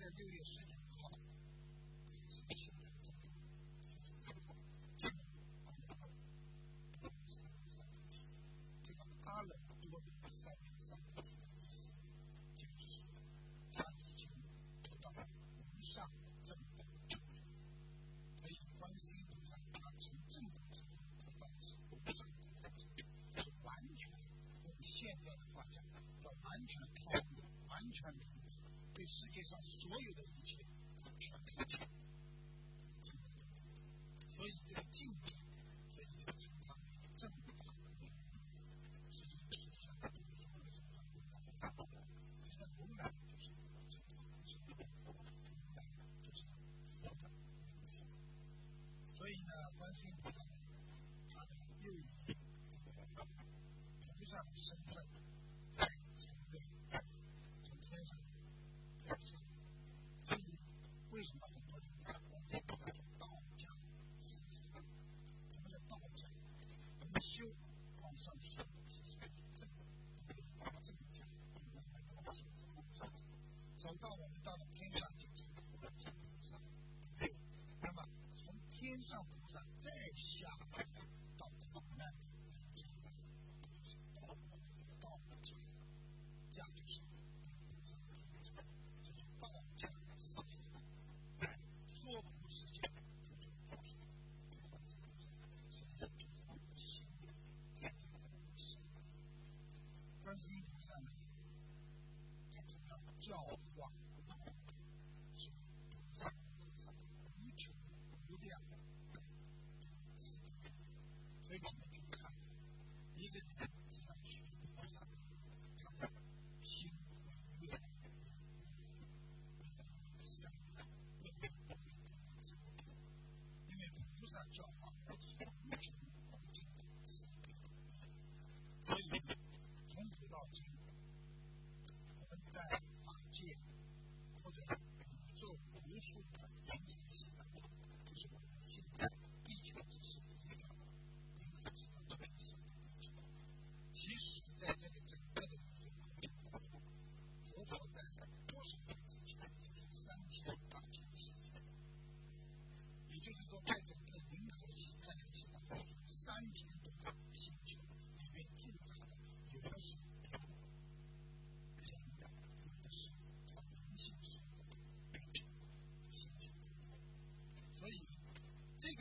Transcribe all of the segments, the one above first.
Hallelujah exhaustion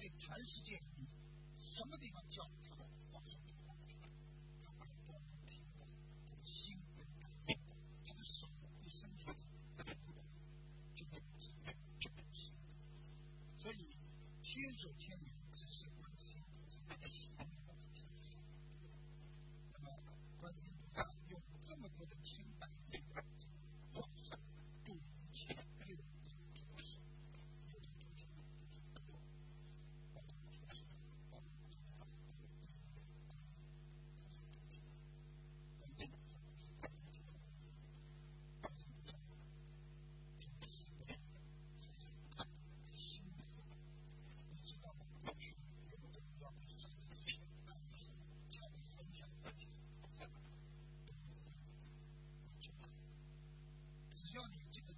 对全世界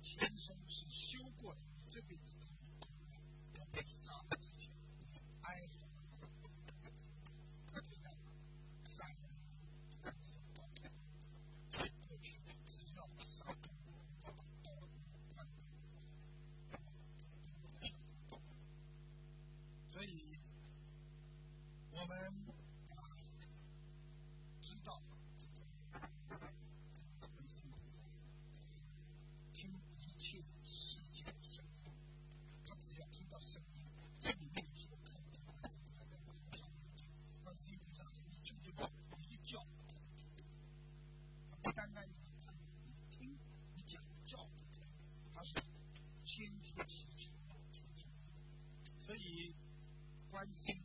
前生是修过的这辈子是单单你听你讲教育，他是先出其事后所以关键。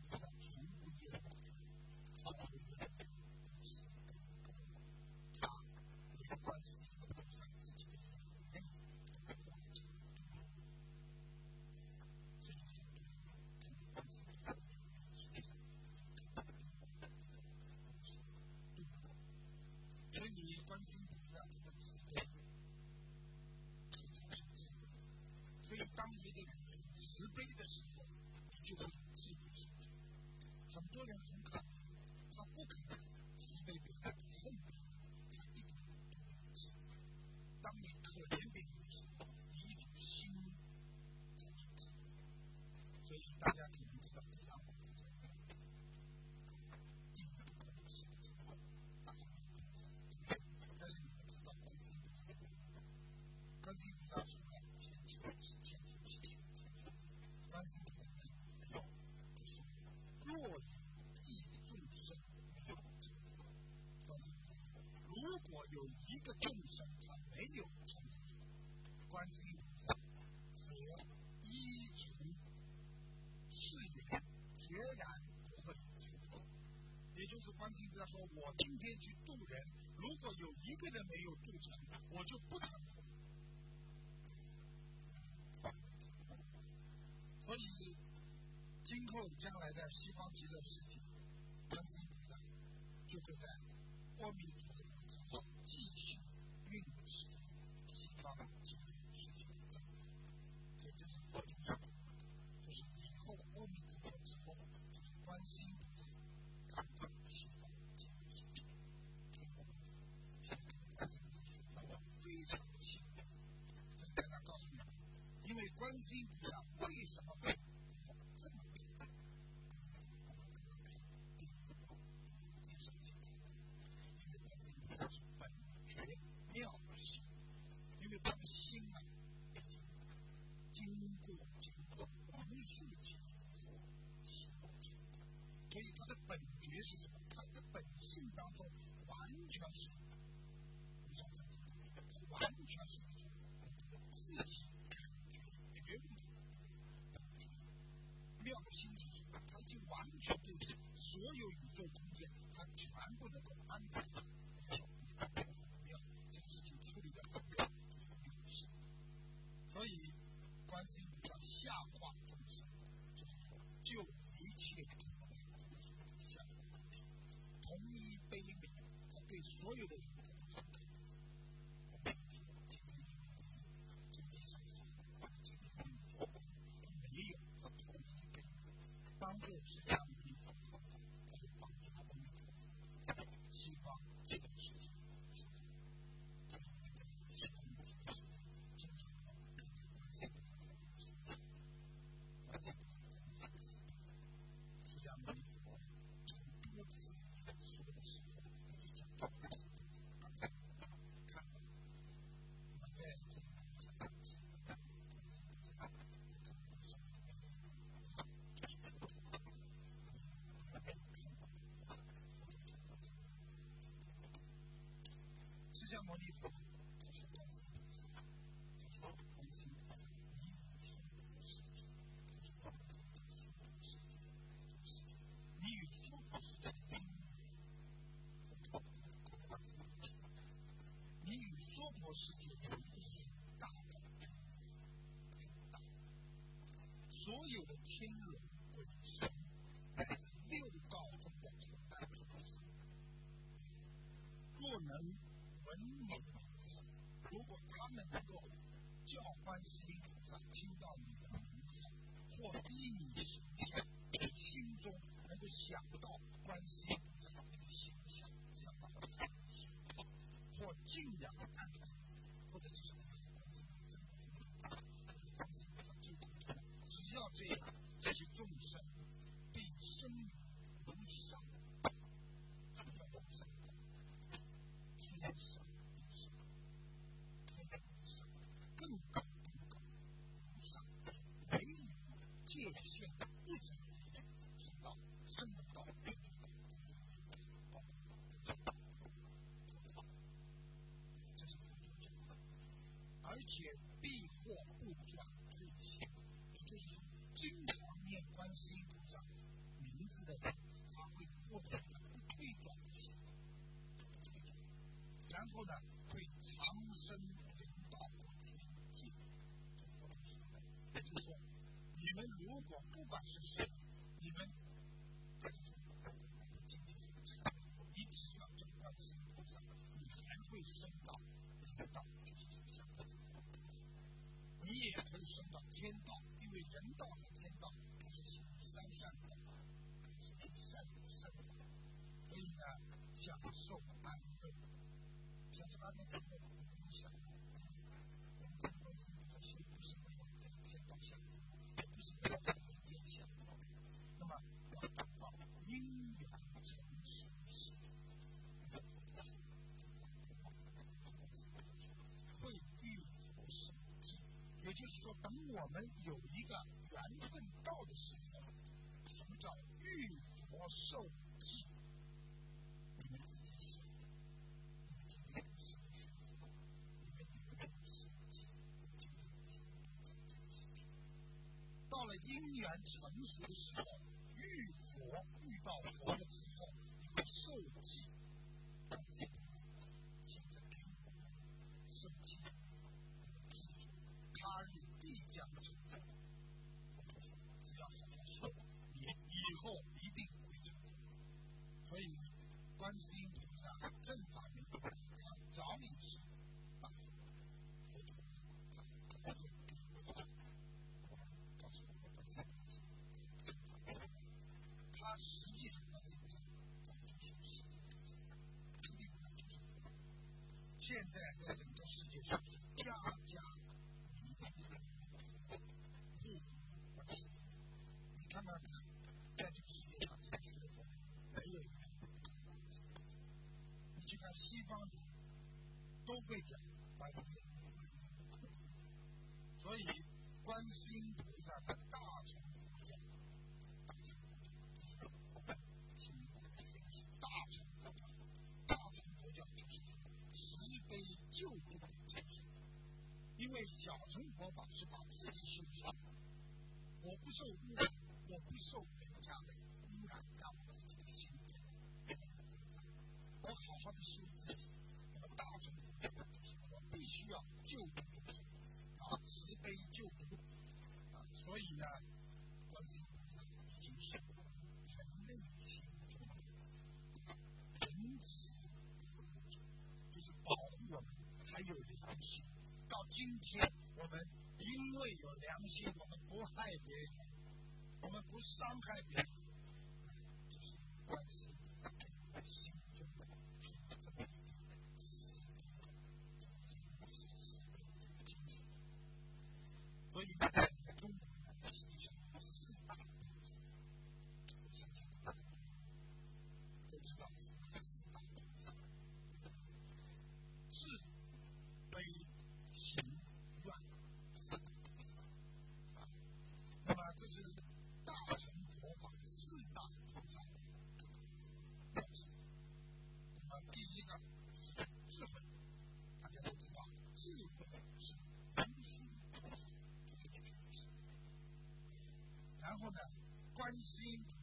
背的时候，你觉得很自由。很多人意思说，我今天去渡人，如果有一个人没有渡成，我就不成功。所以，今后将来的西方极乐世界，唐三藏就会在货币。境界，所以他的本质是什么？他的本性当中，完全是，完全是自己觉悟的妙心，他已经完全对所有。Now, 迦牟尼佛，你与娑婆世界，就是观世音菩萨，娑婆世界，你与娑婆世界的因缘，观世音菩萨，你与娑婆世界有一个很大的因缘，很大，所有的天人鬼神，乃至六道中的九大菩萨，若能闻你的名号，如果他们能够叫观世音菩萨听到你的名字，或依你形象，心中能够想到观世音菩萨的形象，想到他的形象，或敬仰赞叹，或者就是观世音菩萨真大，观世音菩萨救苦救难，只要这样，这些众生必生于无上，什么叫无上？天上以上，天上更高更高，无上没有界限的一直升到升到六道，这是佛陀讲的，而且必获不转退现，也就是说，经常念观世音菩萨名字的人，他会获得一个不退转的现，不退转。然后呢，会长生人道天界。也就是说，你们如果不管是谁，你们这就是今天你只要叫观世音菩萨，你还会升到人道，就是像你也可以升到天道，因为人道和天道它是属于三善道，是属于善善道，所以呢，享受安乐。像什么那个我们想，我们这个观世音菩萨修不是为了在天道享，也不是为了在人间享，那么要达到因缘成熟时，会遇佛生智，也就是说，等我们有一个缘分到的时候，什么叫遇佛受必然成熟的时候，遇佛遇到佛的时候，你会受记。现在给我们受记，记住，他日必将成佛。只要好好修，你以后一定会成佛。所以，观世音菩萨正法明他早已是大佛陀，他就给我们告诉我们观世音菩萨，他实际上观世音菩萨早就修习，肯定不能就是佛。现在在整个世界上是家家弥弥护观世音，你看看看，在这个世界上这个学佛没有一个人不看观世音菩萨。你去看西方人，都会讲观世音菩萨，所以观世音菩萨的大乘佛教，大乘佛教，我们听过的是大乘佛教，大乘佛教就是慈悲救度的精神，因为小乘佛法是把自己修成，我不受污染，我不受人家的污染，让我自己的心变得变得自在。我好好的修自己，那么大乘佛教就是我必须要救度众生，啊，慈悲救度，啊，所以呢，观世音菩萨已经是人类心中的仁慈，就是保护我们还有良心。到今天，我们因为有良心，我们不害别人，我们不伤害别人，就是关系的智慧，大家都知道，智慧是。然后呢，关心。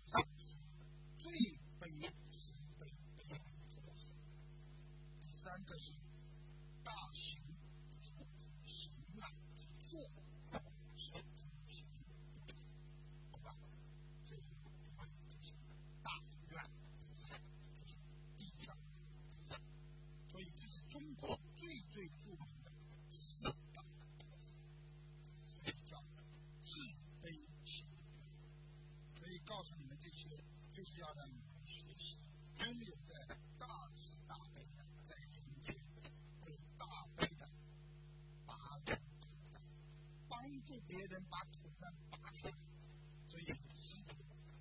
学习，拥有在大慈大悲的在人间，会大悲的拔，帮助别人把苦难拔出来。所以师徒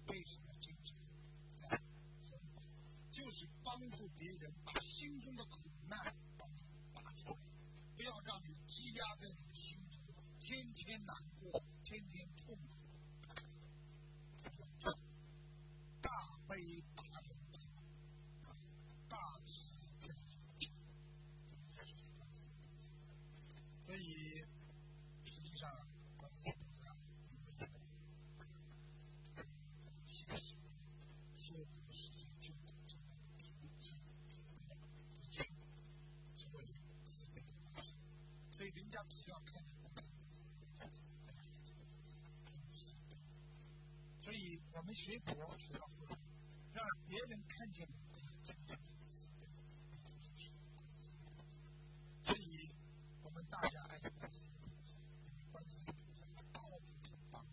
为什么经常在弘法，就是帮助别人把心中的苦难帮拔出来，不要让你积压在你的心头，天天难过，天天痛苦。大悲大人大慈悲所以实际上，观世音菩萨学习修苦世界救苦救难的品质，已经成为慈悲的菩萨。所以人家只要看见观世音菩萨，所以我们学佛学到后来，让别人看见你的真正的慈悲，所以我们大家爱观世音菩萨，观世菩萨到处肯帮。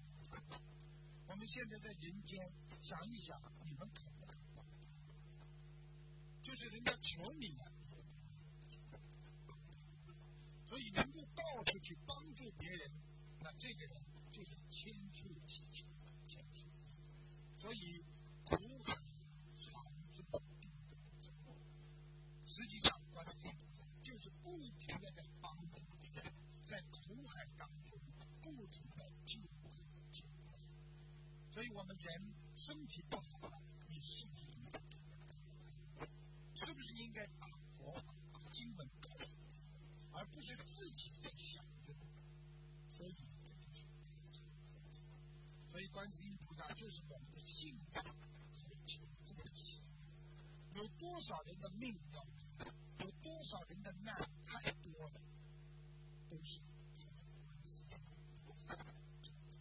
我们现在在人间想一想，你们肯不肯帮？就是人家求你了，所以能够到处去帮助别人，那这个人就是千处祈求，千处。所以苦海常住定中，实际上观世音菩萨就是不停的在帮助别人，在苦海当中不停的救苦救难。所我们人身体不好，你是不是应该是不是应该把佛、把经文告诉，而不是自己在享用？所以所以观世音菩萨就是我们的幸运所求这个。有多少人的命要，有多少人的难太多了，都是因为观世音菩萨的救助。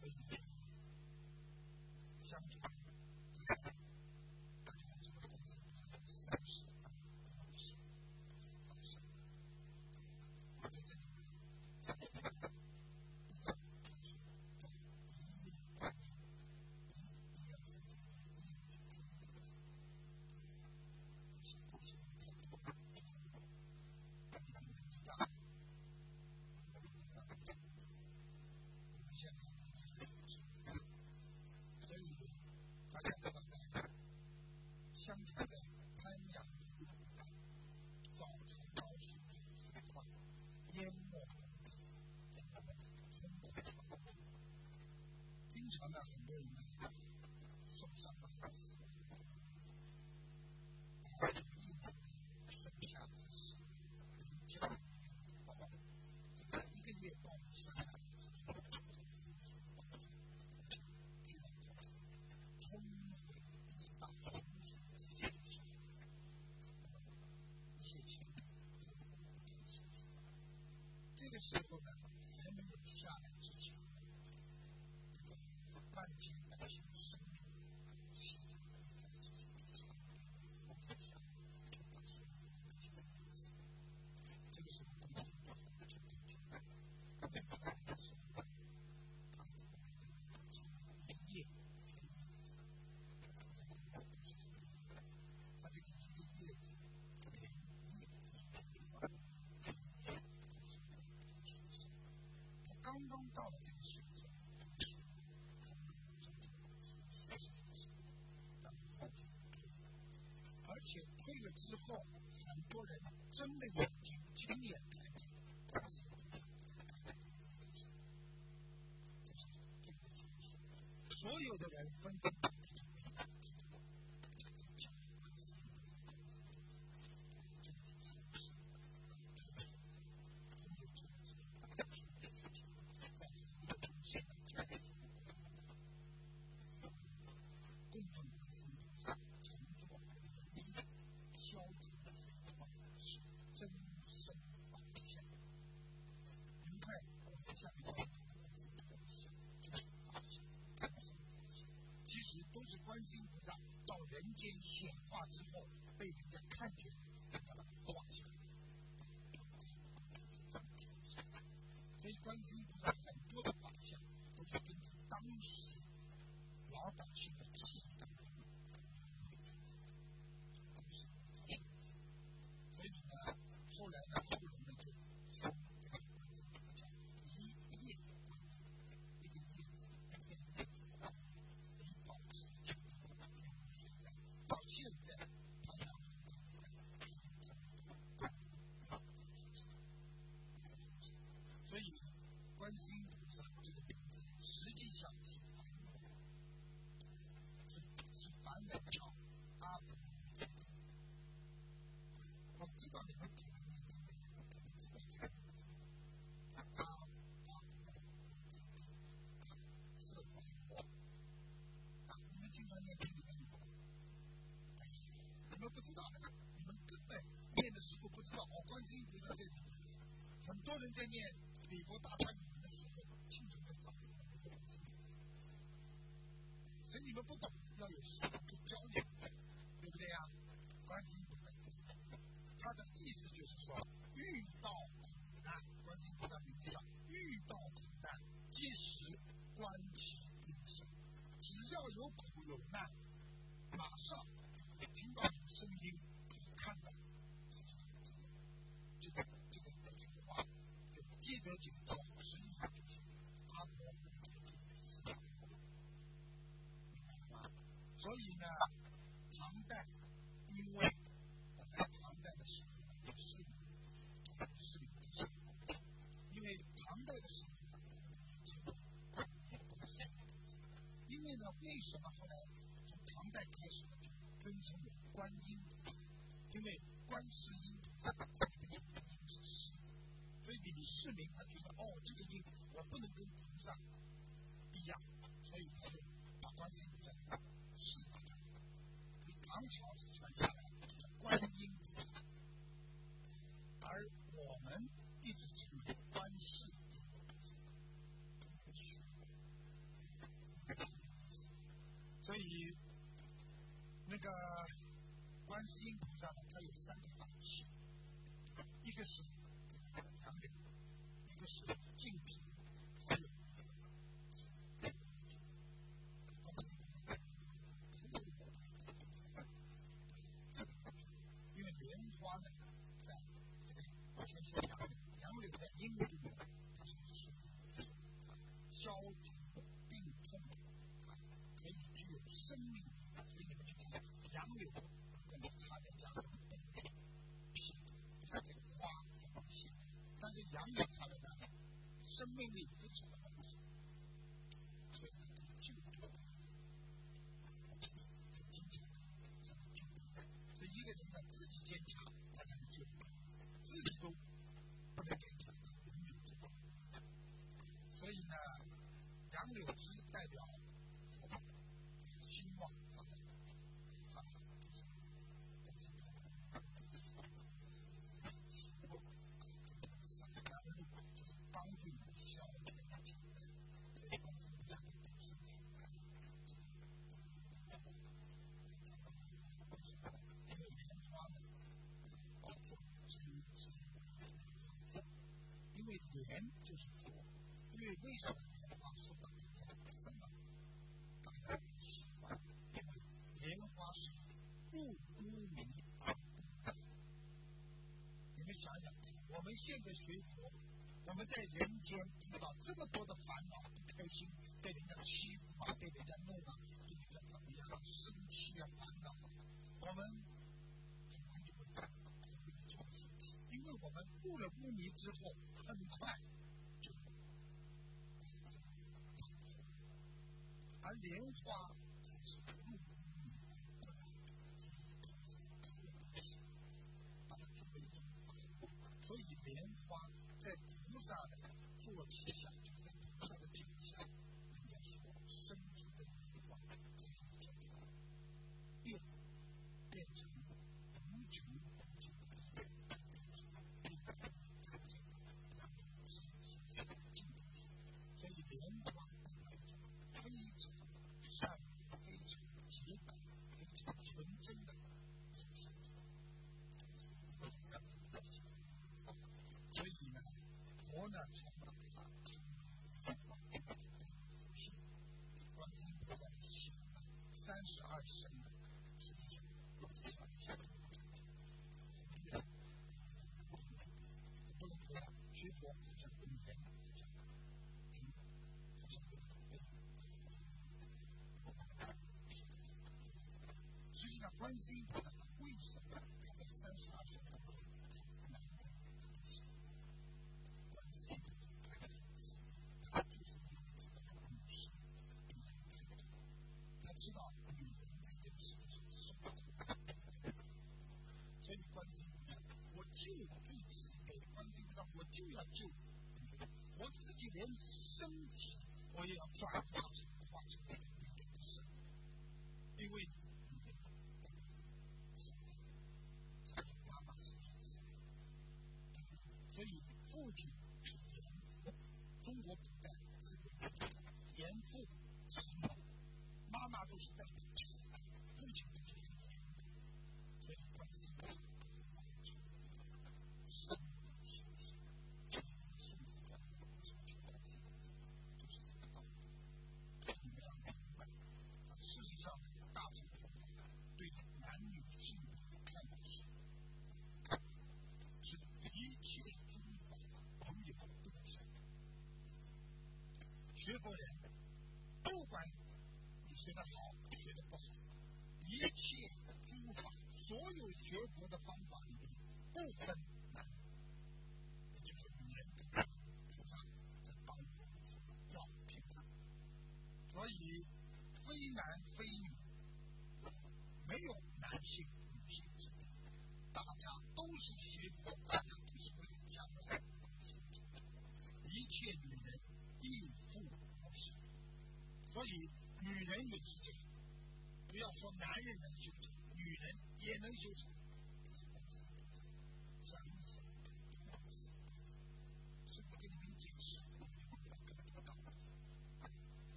所以相传，大家知道观世音菩萨有三十万光身，光身。我在这里面，在这里面。所以大家知道，在相传的潘阳的早晨高水水化，淹没红地，他们通过传播。经常呢，很多人受伤了害死，还有一种生下之时，家里面这个一个月，一大洪水之间的时候，一些情侣这个时候呢，还没有下来之前，这个万千百姓生命是这个时候，公司多少就对就刚才看的时候，一夜，他这个一个叶子，每一叶他刚刚到了这个水中，而且退了之后，很多人真的眼睛亲眼看见，所有的人纷纷人间显化之后被人家看见多人在念礼佛大忏悔的时候，经常在找所以你们不懂，要有师傅教你们，对不对呀？观音菩萨，他的意思就是说，遇到苦难，观音菩萨名字叫遇到苦难，即时观其病相，只要有苦有难，马上会听到有声音，看到这个这个这句话，就记得解脱，实际上就是阿婆思想，明白了吗？所以呢，唐代因为本来唐代的时候也是是理想，因为唐代的时候也不是，因为，什么后来从唐代开始就尊称为观音？因为观世音菩萨这个音音是世，所以李世民他觉得哦，这个音我不能跟菩萨一样，所以他就把观世音菩萨世打开。所以唐朝是传下来的叫观音菩萨，而我们一直称为观世音这个观世音菩萨呢，它有三个法器，一个是杨柳，一个是净瓶，还有因为莲花呢，在这个我先说杨柳，杨柳在英文里面它是消除病痛，可以具有生命，杨柳跟插在家里面品，它这个花很有限，但是杨柳插在那里，生命力非常的丰富，所以它可以救度。很经常这样救度，所以一个人要自己坚强，他才能救度，自己都不能坚强，永远救不了。所以呢，杨柳枝代表兴旺发展，啊，就是帮助你消除挑战，所以公司不要给自己因为莲花呢，包括真知，因为莲就是佛，因为为什么莲花受到人家的什么大家喜欢？莲花是入污泥而不染。你们想想，我们现在学佛，我们在人间遇到这么多的烦恼、不开心，被人家欺负啊，被人家弄啊，被人家怎么样啊，生气啊，烦恼，我们，因为我们入了污泥之后，很快就而莲花是入污泥而把它作为一种法，所以莲花在菩萨的坐骑下，实际上关心他的为什么他的三十二进了就，我自己连身体我也要抓不住。学过的，不管你学的好，学的不好，一切诸法，所有学佛的方法里面，不分难，也就是你能跟菩萨在帮助你要平安。所以，非难非。说男人能修成，女人也能修成。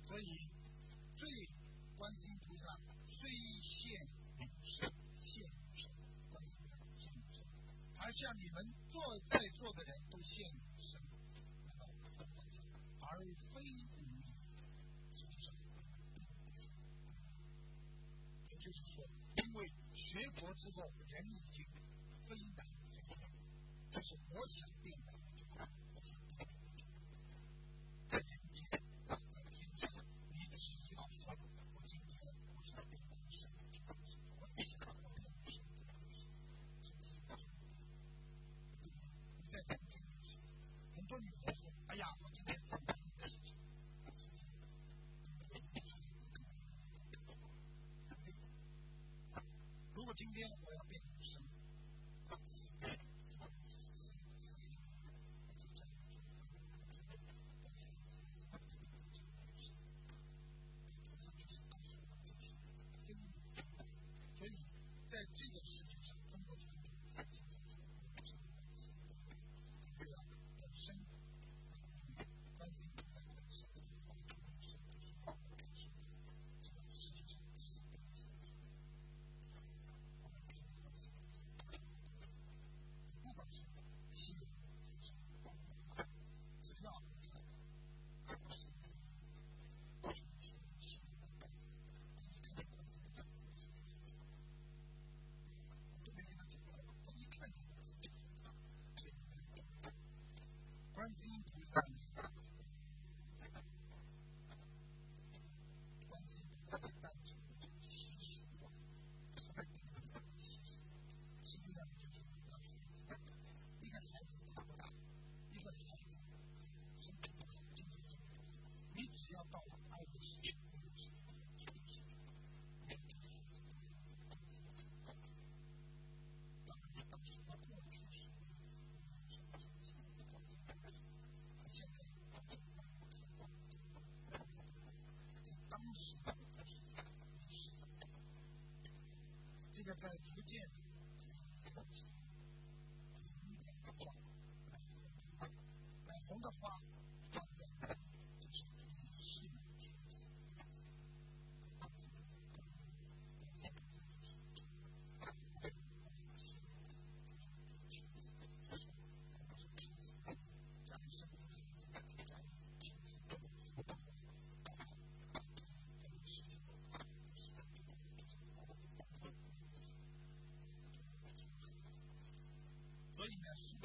所以，最关心菩萨虽现身，现身，关心的现身，而像你们坐在座的人都现女身，而非学佛之后，人已经非难非难，就是我想变。praising 这个在福建，粉红的花。willingness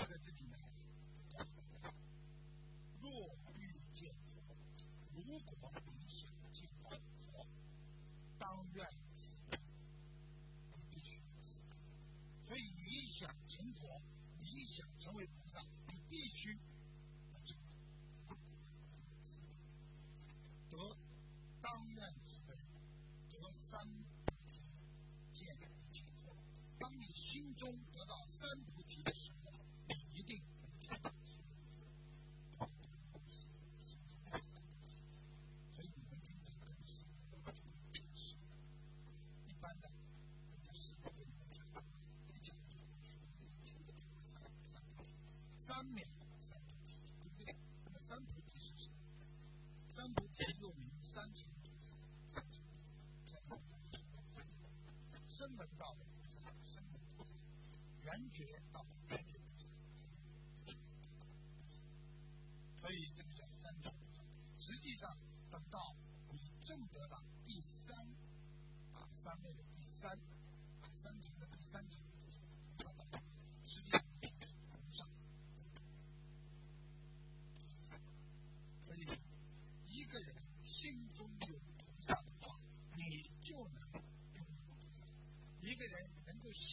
三藐三菩提，对不对？那么三菩提是什么？三菩提又名三千菩，三千菩萨，三千菩萨，门道的菩萨，生门道，圆觉。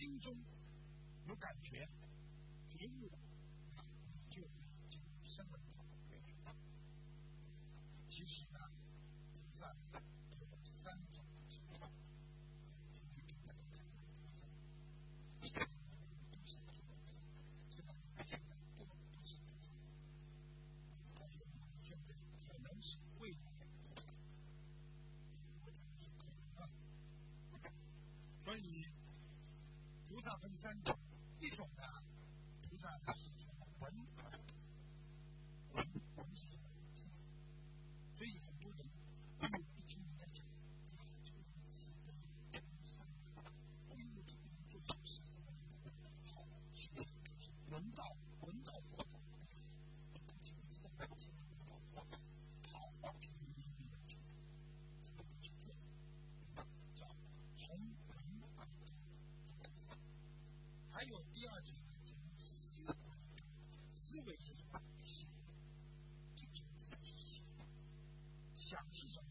kingdom. 上分三种。第二就是思，思维就是大执行，这就是，想是什么？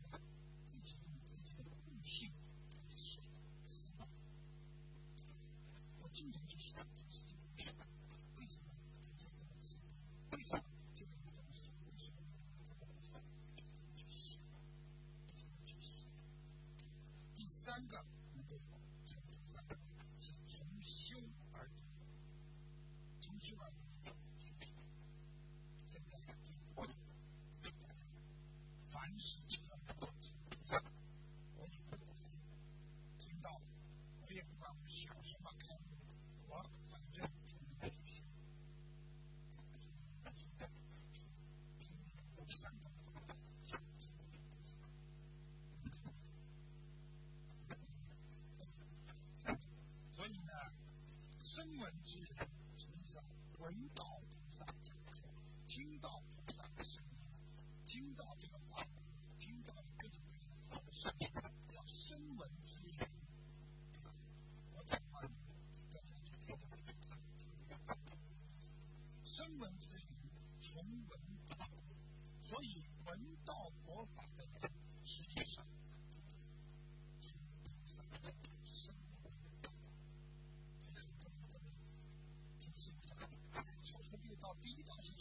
someone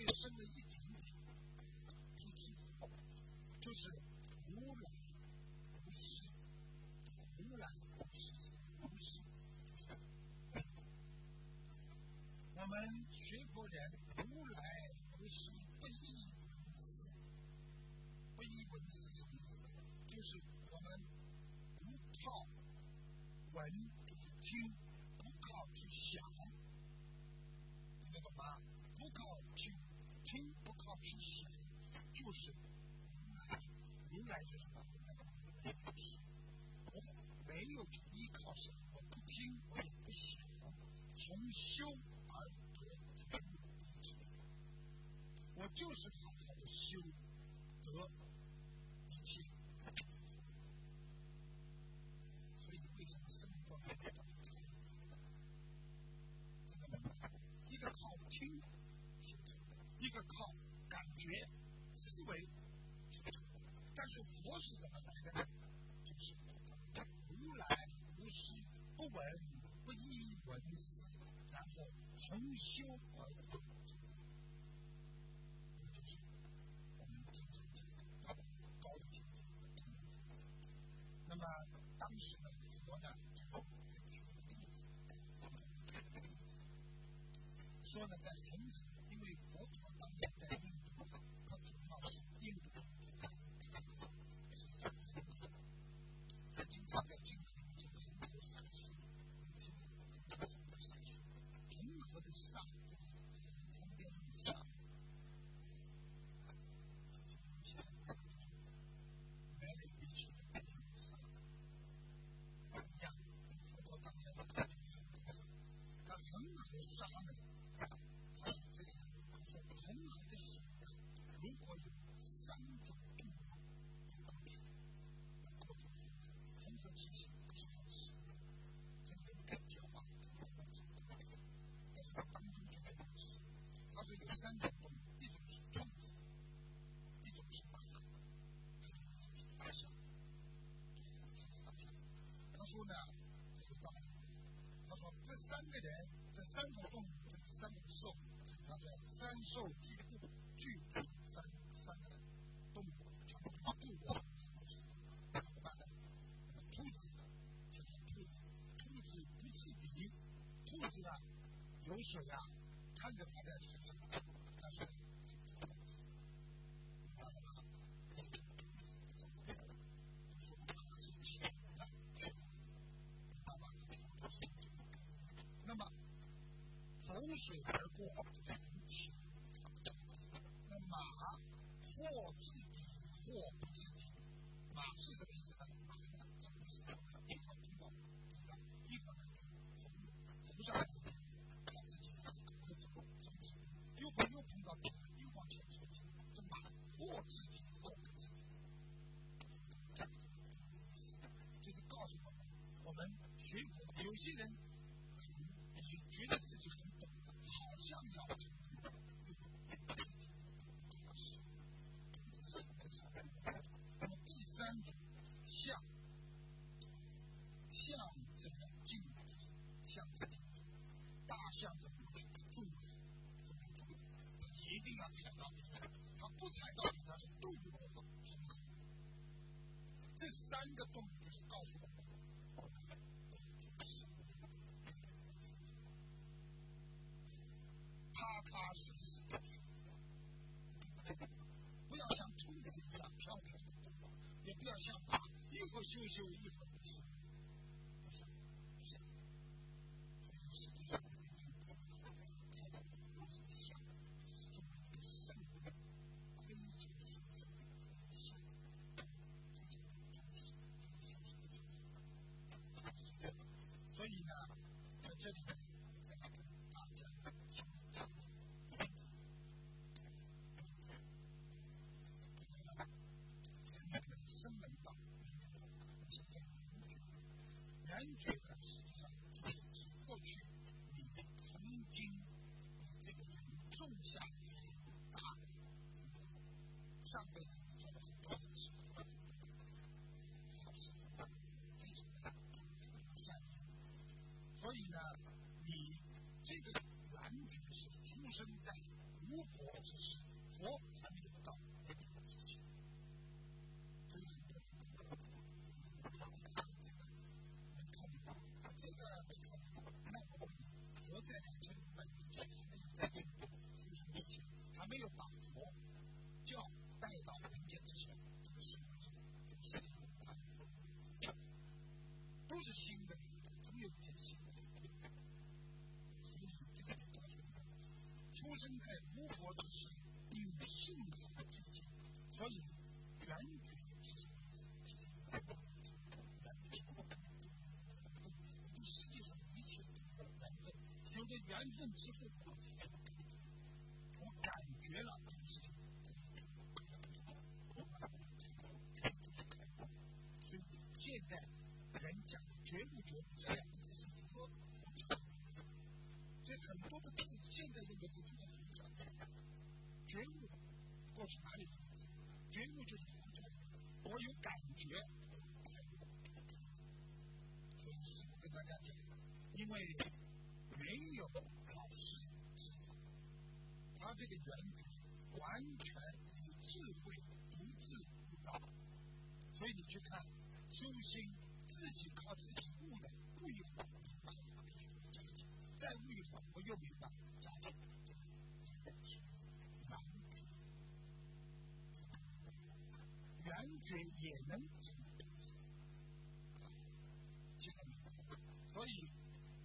最深的一点点，是，就是无来无息，无来无息，无息。我们学佛人无来无息，不依文字，不依文字。就是，原是什么？也不行。我们没有依靠，什么不听，我也不想。从修而得，我就是好好的修德、立心。所以为什么生活太短？这个一个靠听，一个靠。重修，那么当时佛国呢，说呢，在同时，因为佛陀当在印度，他主要是印度。So 看着它的 kind 水既些人也觉得自己很懂，好像了解。那么第三种，项，项目怎么进行？项，大项目、一定要踩到，他不踩到。usually 真正之后，我感觉了东西，所以现在人讲的觉悟觉这两个字是很多，所以很多的字现在这个字都在用上。觉悟过去哪里的？觉悟就是我有感觉。所以跟大家讲，因为。他这个原理，完全与智慧不自不道。所以你去看修心，自己靠自己悟的，悟一会明白，再悟一会我又明白，假的，难觉也能成现在明白，所以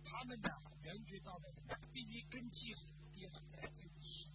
他们的圆觉道的第一根基，第二在正实。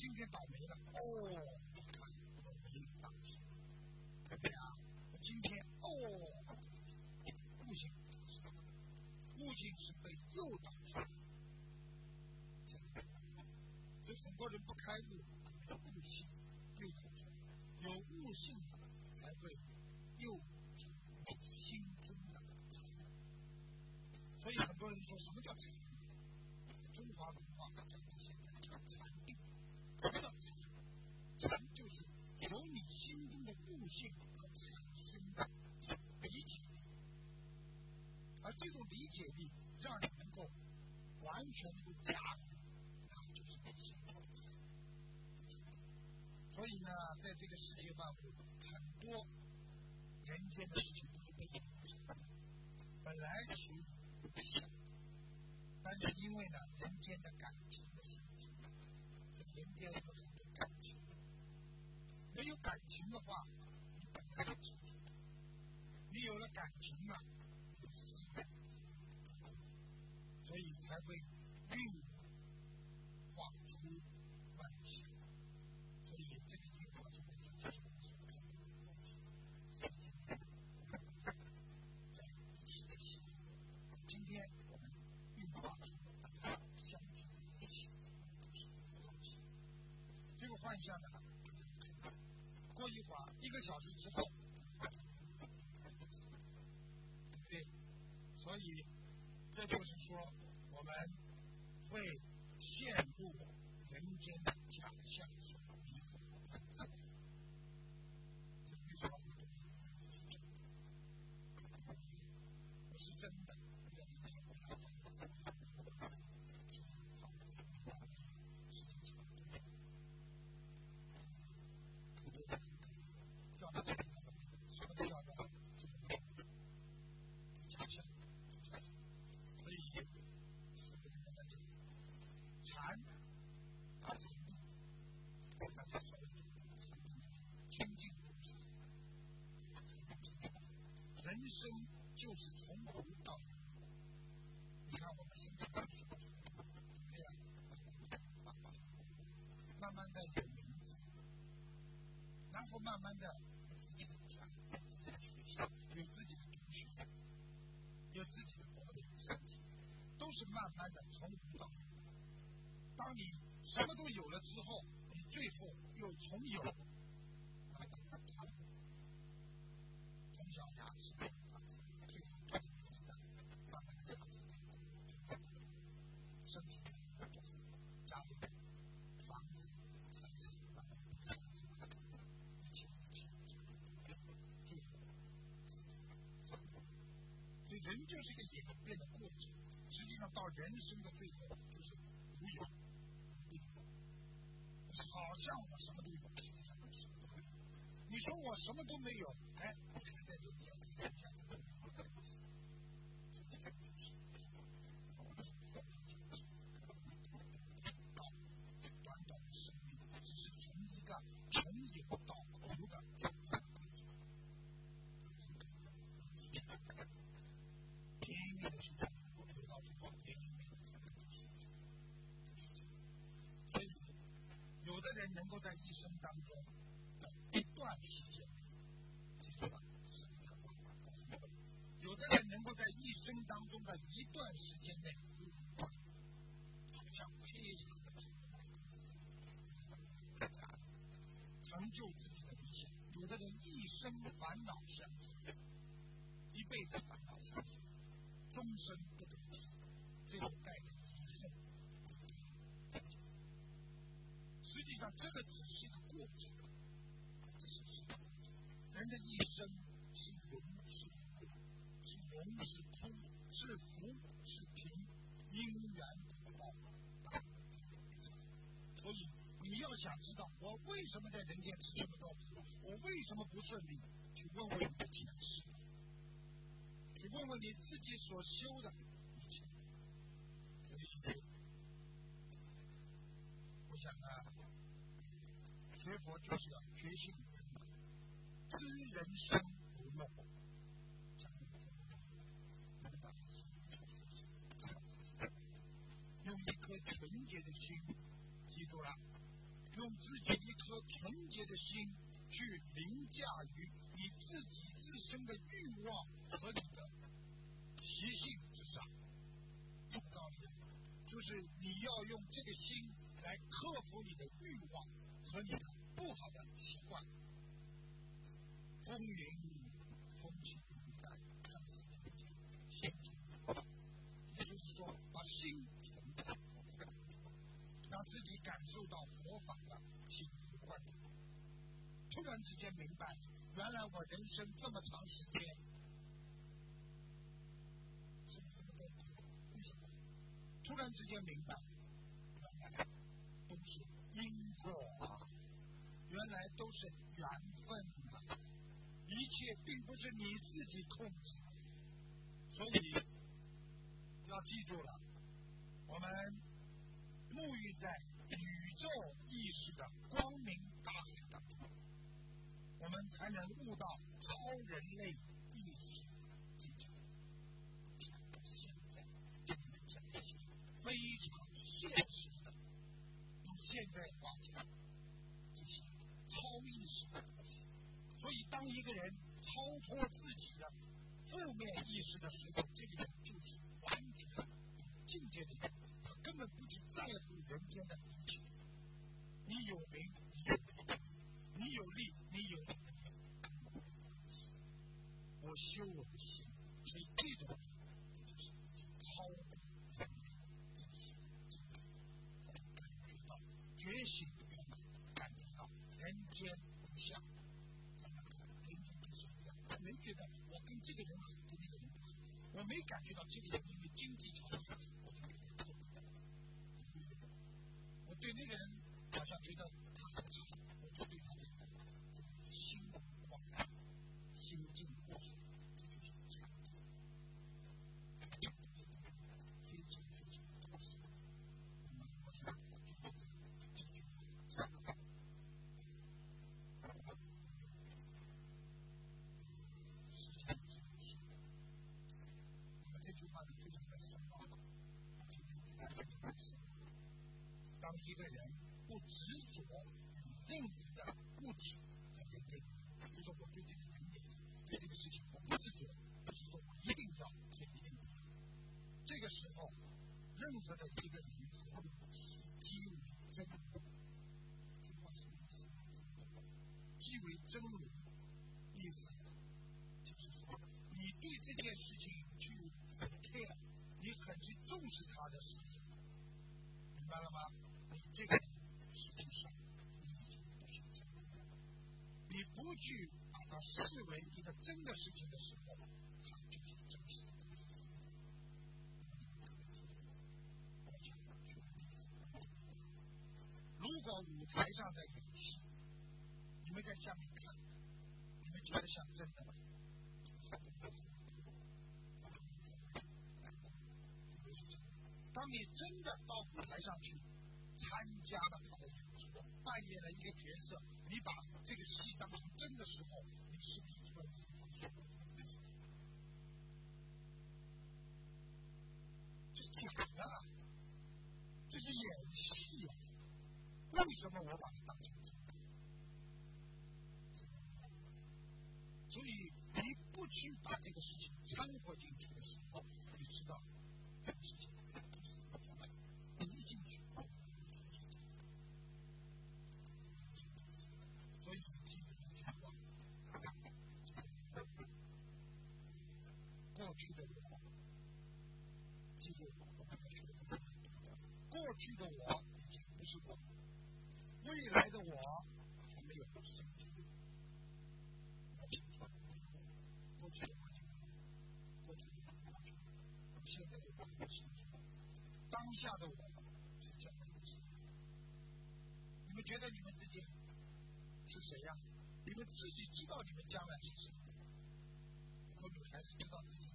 今天倒霉了哦，我看倒霉了，对不对啊？我今天哦，悟性，悟性是被诱导出来的，所以很多人不开悟，悟性又不足，有悟性的才会又心中的。所以很多人说什么叫成功？中华文化讲的是什么？什么叫禅？禅就是由你心中的悟性而产生的理解力，而这种理解力让你能够完全能够驾驭，那就是内心的。所以呢，在这个世界万物，很多人间的事情都是被影响的，本来属于不想，但是因为呢，人间的感情，人间有很多感情，没有感情的话，你本来就清楚，你有了感情了，就思维，所以才会运化出万象。所以这个运化出万象就是我们所看到的东西。所以今天我们在一起的时候，今天我们运化出大家相聚在一起都是东西。这个幻象呢，过一会儿一个小时之后，对不对？所以这就是说，我们会陷入人间的假象所迷惑自己。这句话是对的，不是真的。在里面我要放是好的，是真实的。叫他什么都要的，假象，所以是跟大家讲，禅啊，禅定，跟大家说的清净无常，人生就是从无到有。你看我们现在干什么？对呀，慢慢的有名字。然后慢慢的有自己的家，有自己的学校，有自己的同学，有自己的活的身体，都是慢慢的从无到有。当你什么都有了之后，你最后又从有慢慢的到有。从小牙齿变大，最后到年纪大，慢慢的牙齿变大，身体变多，家里房子、财产慢慢的产生。一切一切，最后，所以人就是一个演变的过程。实际上到人生的最后就是无有，好像我什么都有，实际上我什么都没有。你说我什么都没有，哎，你看在人间一下子都没有。短短的生命，只是从一个从有到无的转换过程。拼命的去找，得到最后拼命的才能实现。所以，有在一生当中的一段时间，有的人能够在一生当中的一段时间内，好像非常的成功，成就自己的理想。有的人一生烦恼相随，一辈子烦恼相随，终身不得志，最后带着遗恨。实际上，这个只是一个过程，这是是个过程。人的一生是荣是苦，是荣是空，是福是贫，因缘果报，所以你要想知道我为什么在人间吃这么多苦，我为什么不顺利，去问问你的前世，去问问你自己所修的一切。我想啊，学佛就是要觉性圆满，知人生不梦，用一颗纯洁的心，记住了，用自己一颗纯洁的心去凌驾于你自己自身的欲望和你的习性之上，这个道理，就是你要用这个心来克服你的欲望和你的不好的习惯。风云风起云淡，看似平静，心中也就是说，把心存在佛的感觉，让自己感受到佛法的突然之间明白，原来我人生这么长时间，突然之间明白，原来都是因果啊，原来都是缘分啊，一切并不是你自己控制的，所以要记住了，我们沐浴在宇宙意识的光明大海当中，我们才能悟到超人类意识这种。现在跟你们讲一些非常现实的，用现代话讲，超意识的。所以，当一个人超脱自己的负面意识的时候，这个人就是完全有境界的人，他根本不去在乎人间的。你有名，你有，你有利，你有，我修我的心，所以这种就是超过人类意识，感觉到觉醒的圆满，感觉到人间无相。人间不是一样，我没觉得我跟这个人很，跟那个人不好，我没感觉到这个人因为经济条件，我跟他做不到。我对那个人好像觉得他很差，我就对他这个心广大，心境过水，这就是禅定。非常非常高深。那么我想这句话，实际上是一些。那么这句话呢，非常的深奥。今天给大家讲的是，当一个人不执着于任何的物体和人类，就说我对这个人对这个事情我不执着，不是说我一定要，就一定要。这个时候，任何的一个人和物即为真如。这话什么意思？即为真如，意思就是说，你对这件事情去很 care，你很去重视它的事情，明白了吗？这个实际上你不。去把它视为一个真的事情的时候，它就是真实的。如果舞台上的演戏，你们在下面看，你们觉得像真的吗？当你真的到舞台上去参加了他的演出，扮演了一个角色，你把这个戏当成真的时候，你是不是突然之间发现这是假的，这是演戏啊！为什么我把它当成真的？所以你不去把这个事情掺和进去的时候，你知道这个事情就是怎么发生。你一进去，所以记住一句话：过去的我，记住我刚才说的，过去的我已经不是我，未来的我还没有生出。过去的我就过去的过去，现在的我很清楚，当下的我是将来的谁？你们觉得你们自己是谁呀、你们自己知道你们将来是谁？有女孩子知道自己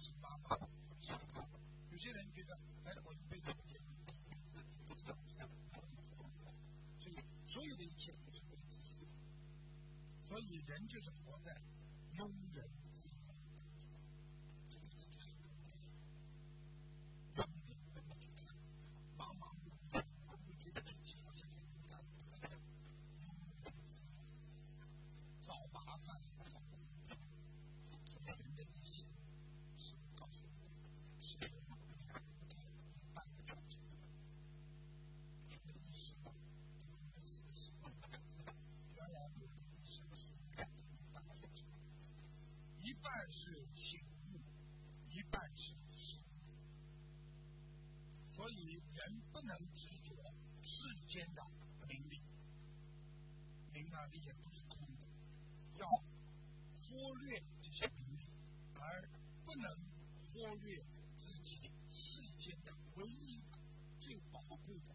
是妈妈，是爸爸。有些人觉得，哎，我一辈子不结婚，不知道。所以，所有的一切都是为自己。所以，人就是活在庸人是醒悟，一半是死性。所以人不能执着世间的名利，名啊利啊都是空的，要忽略这些名利，而不能忽略自己世间的唯一的最宝贵的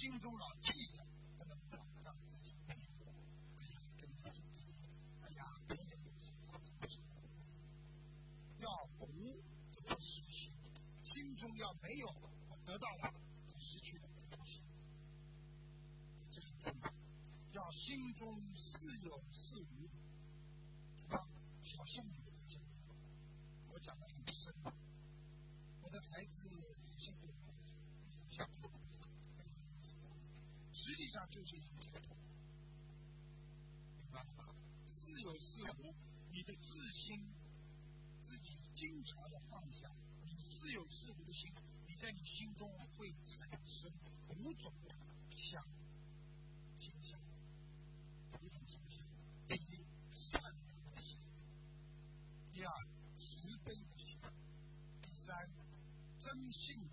心中老记着，不能让自己。哎呀，跟他，哎呀，不，要无就失去，心中要没有，我得到了失去，这是？要心中似有似无，对吧？好像有，我讲的很深，我的孩子。实际上就是一种，明白了？似有似无，你的自心，自己经常的放下，你的似有似无的心，你在你心中会产生五种想，象，第一，善良的心；第二，慈悲的心；第三，真性。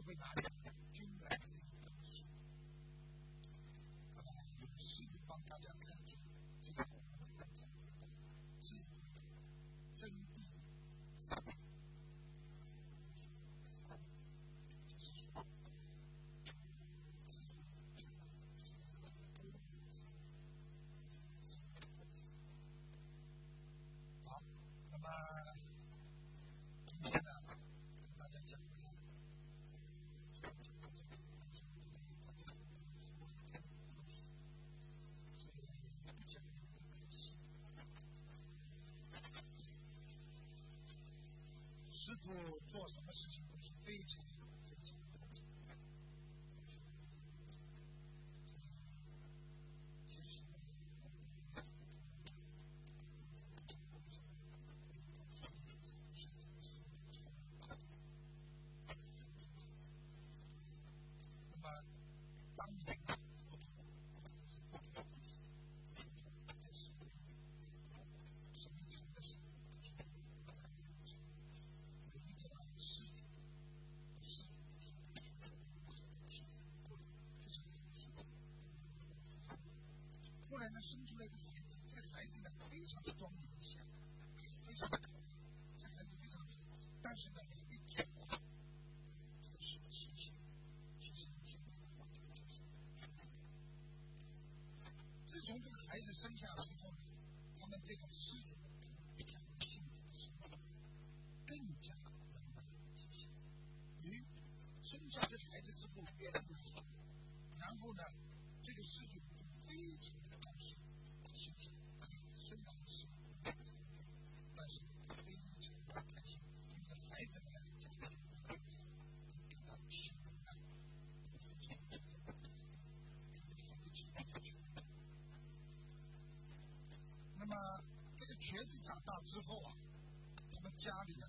everybody 师傅做什么事情？Sandcastle 那么这个瘸子长大之后啊他们家里啊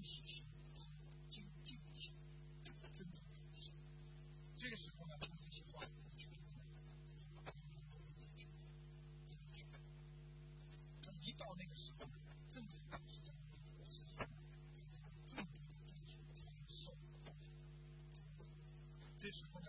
关系心进心，这个真正。这个时候呢，他这些话就他一到那个时候，正在当时的我是奋力的在去传。这时候呢，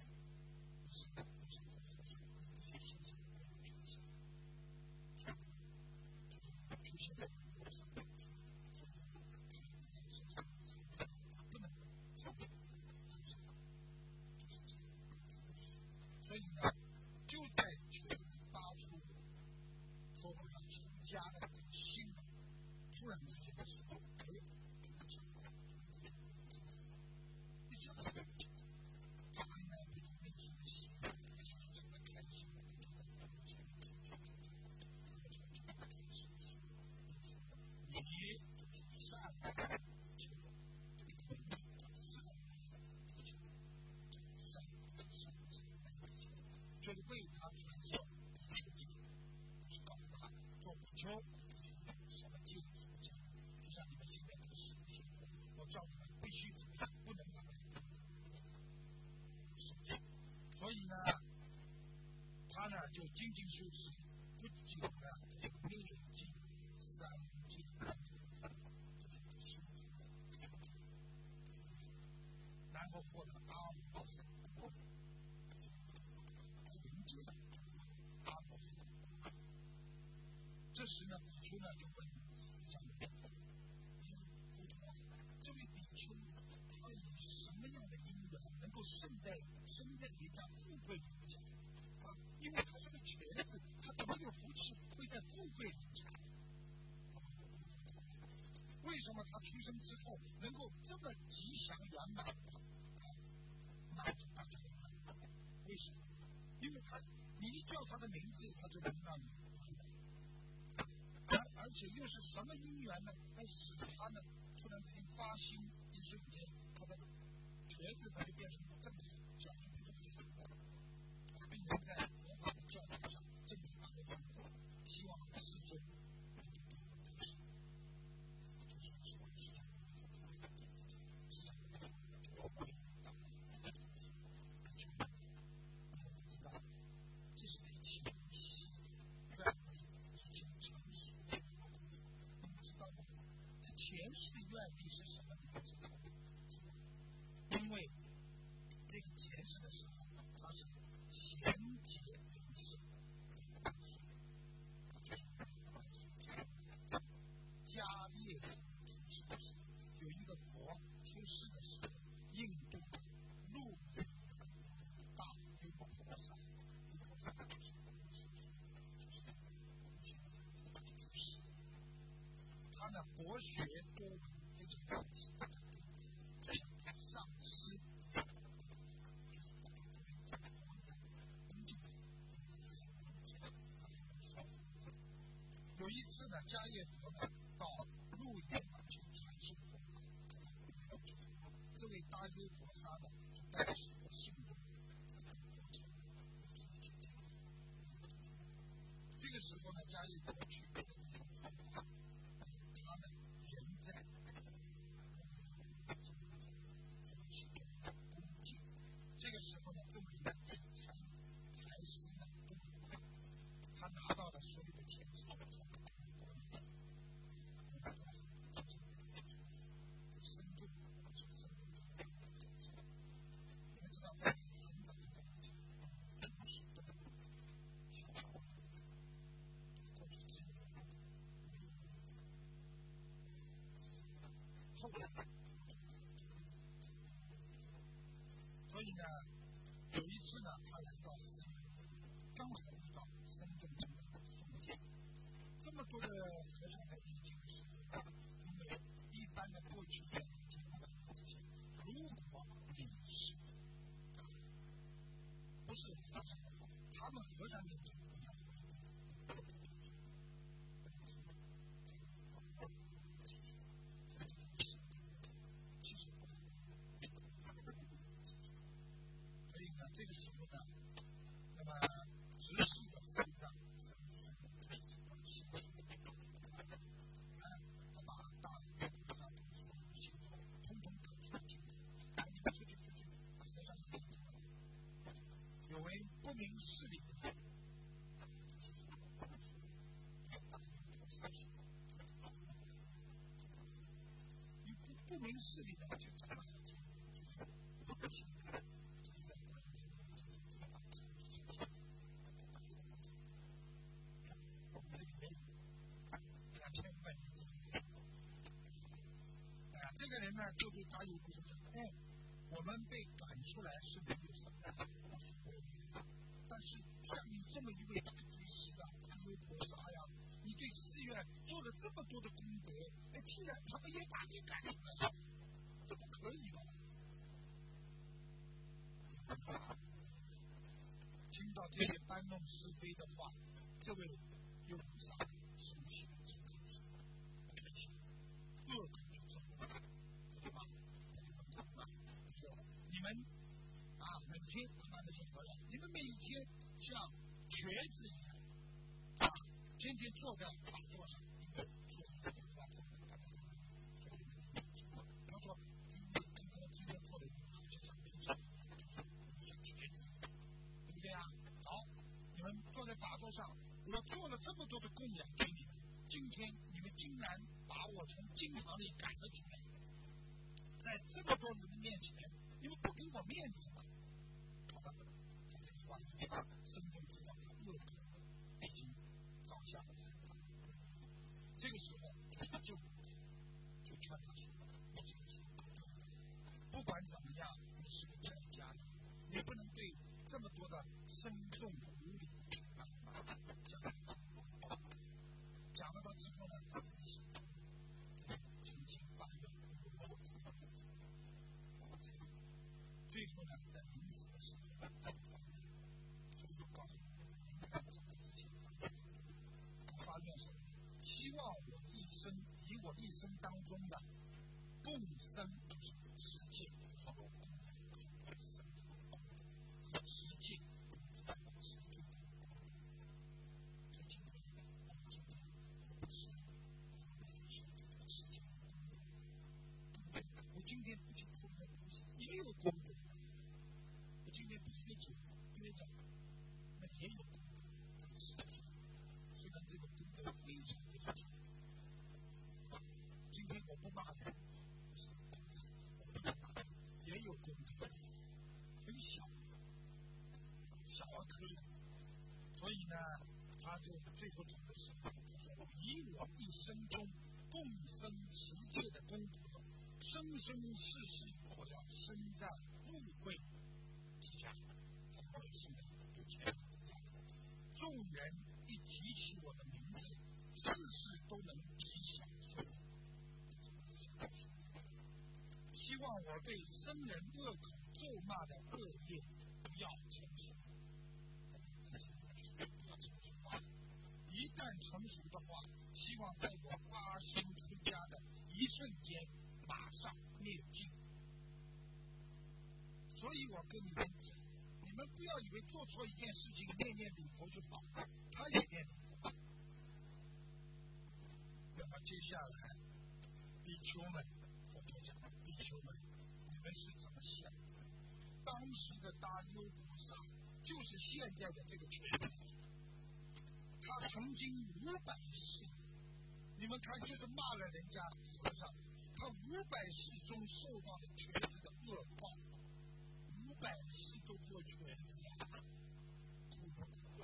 仅仅是指不简单的三。然后获得阿姆斯，阿斯。这时呢，比丘呢就问，这位比丘，他以什么样的因缘能够生在生在一张瘸子他怎么有福气会在富贵里？为什么他出生之后能够这么吉祥圆满？那就为什么？因为他你一叫他的名字他就能，而而且又是什么因缘呢？来，使得他呢突然之间发心一瞬间，他的瘸子他就变成了常么。学多闻，非常高级，上师。有一次呢，迦叶佛呢到鹿野去传授佛法，这位大优婆萨呢就带着许多信众，这个时候呢，迦叶佛去别的地方传法，他呢人在恭敬，这个时候呢，众人呢才才师呢不他拿到了所有的钱之后，深度，深度。你们知道，在成长的过程中，不是都小时候过去只有后来，所以呢，有一次呢，他来到深圳，刚好遇到深圳城的宋建，这么多的和尚来念经的时候，因为一般的过去在念经的之前，如果你是不是和尚，他们和尚的不要其实不好。所以呢，这个时候呢，那么直系的肾脏、肾肾就是这个器官，啊，他把大约菩萨的所有星座通通搞出来听，啊，你们出去出去，和尚可以听的。有不明事理，你不不明事理的就怎么好听？就不听他。我们这里面两千五百年前，哎呀，这个人呢，就对他有不说，哎，我们被赶出来是这么多的功德，哎，居然他们也把你赶出来了，这不可以的。听到这些搬弄是非的话，这位优菩萨心血清净，不开心，恶口就走了，对吧？说你们啊，每天他妈那些和尚，你们每天像瘸子一样啊，天天坐在法座上，因为坐在法座上，大家知道，他说，因为今天今天坐的好像像没劲，像瘸子，对不对啊？好，你们坐在法座上，我做了这么多的供养给你们，今天你们竟然把我从经堂里赶了出来，在这么多人的面前，你们不给我面子吗？好吧，他这句话一发，生动知道他恶毒已经造下了。这个时候他就就劝他说：“不，管怎么样，你是个在家人，你不能对这么多的僧众无礼啊！”讲了这，之后呢？他自己想，最后呢，在临死的时候，他告诉，说，希望我一生，以我一生当中的共生，实是。也有功德。虽然这个功德非常非常小，今天我不骂人，也有功德，很小，小儿科。所以呢，他就最后讲的是，以我一生中共生奇界的功德。生生世世，我要生在富贵之家，我要生在有钱众人一提起我的名字，事事都能吉祥。希望我对生人恶口咒骂的恶业要成熟，要成熟。一旦成熟的话，希望在我发心出家的一瞬间。马上灭尽，所以我跟你们讲，们不要以为做错一件事情念念礼佛就好，他也念礼佛。那么接下来，比丘们，我多讲，比丘们，你们是怎么想的？当时的大优菩萨就是现在的这个权子，他曾经五百世，你们看就是骂了人家和尚。他五百世中受到的瘸子的恶报，五百世做瘸子呀，苦不苦？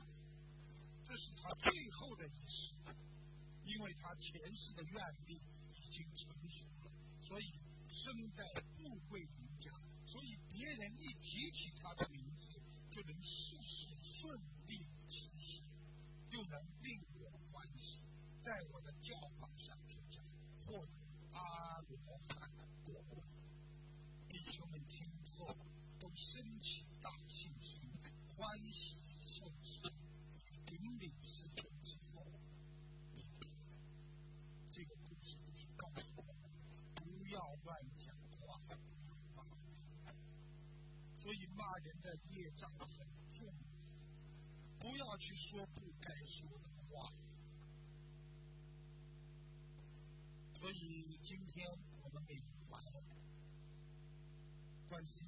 这是他最后的一世，因为他前世的愿力已经成熟了，所以生在富贵人家，所以别人一提起他的名字，就能事事顺利吉祥，又能令我欢喜，在我的教法上出家，获得。阿罗汉果，弟兄们听后升起大信心，欢喜受持，顶礼师尊之后，这个故事就是告诉我们，不要乱讲话，所以骂人的业障很重，不要去说不该说的话。所以今天我们每晚关心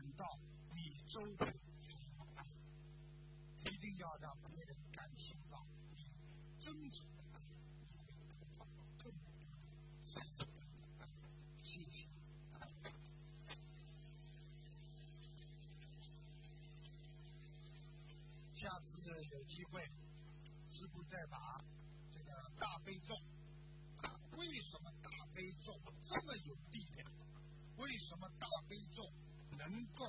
感到你周围有爱，一定要让别人感受到。真诚的爱，更谢谢。下次有机会，师傅再把这个大悲咒，为什么大悲咒这么有力量？为什么大悲咒能够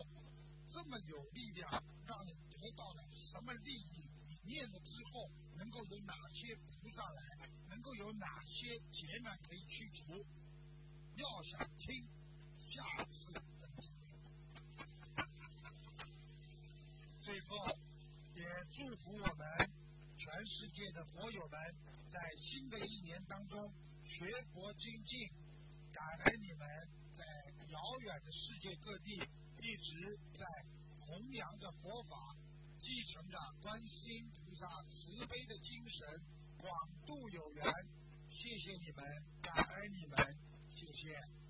这么有力量，让你得到了什么利益？念了之后，能够有哪些菩萨来？能够有哪些劫难可以去除？要想听，下次。最后，也祝福我们全世界的佛友们，在新的一年当中学佛精进，感恩你们在遥远的世界各地一直在弘扬着佛法。继承着观心菩萨慈悲的精神，广度有缘，谢谢你们，感恩你们，谢谢。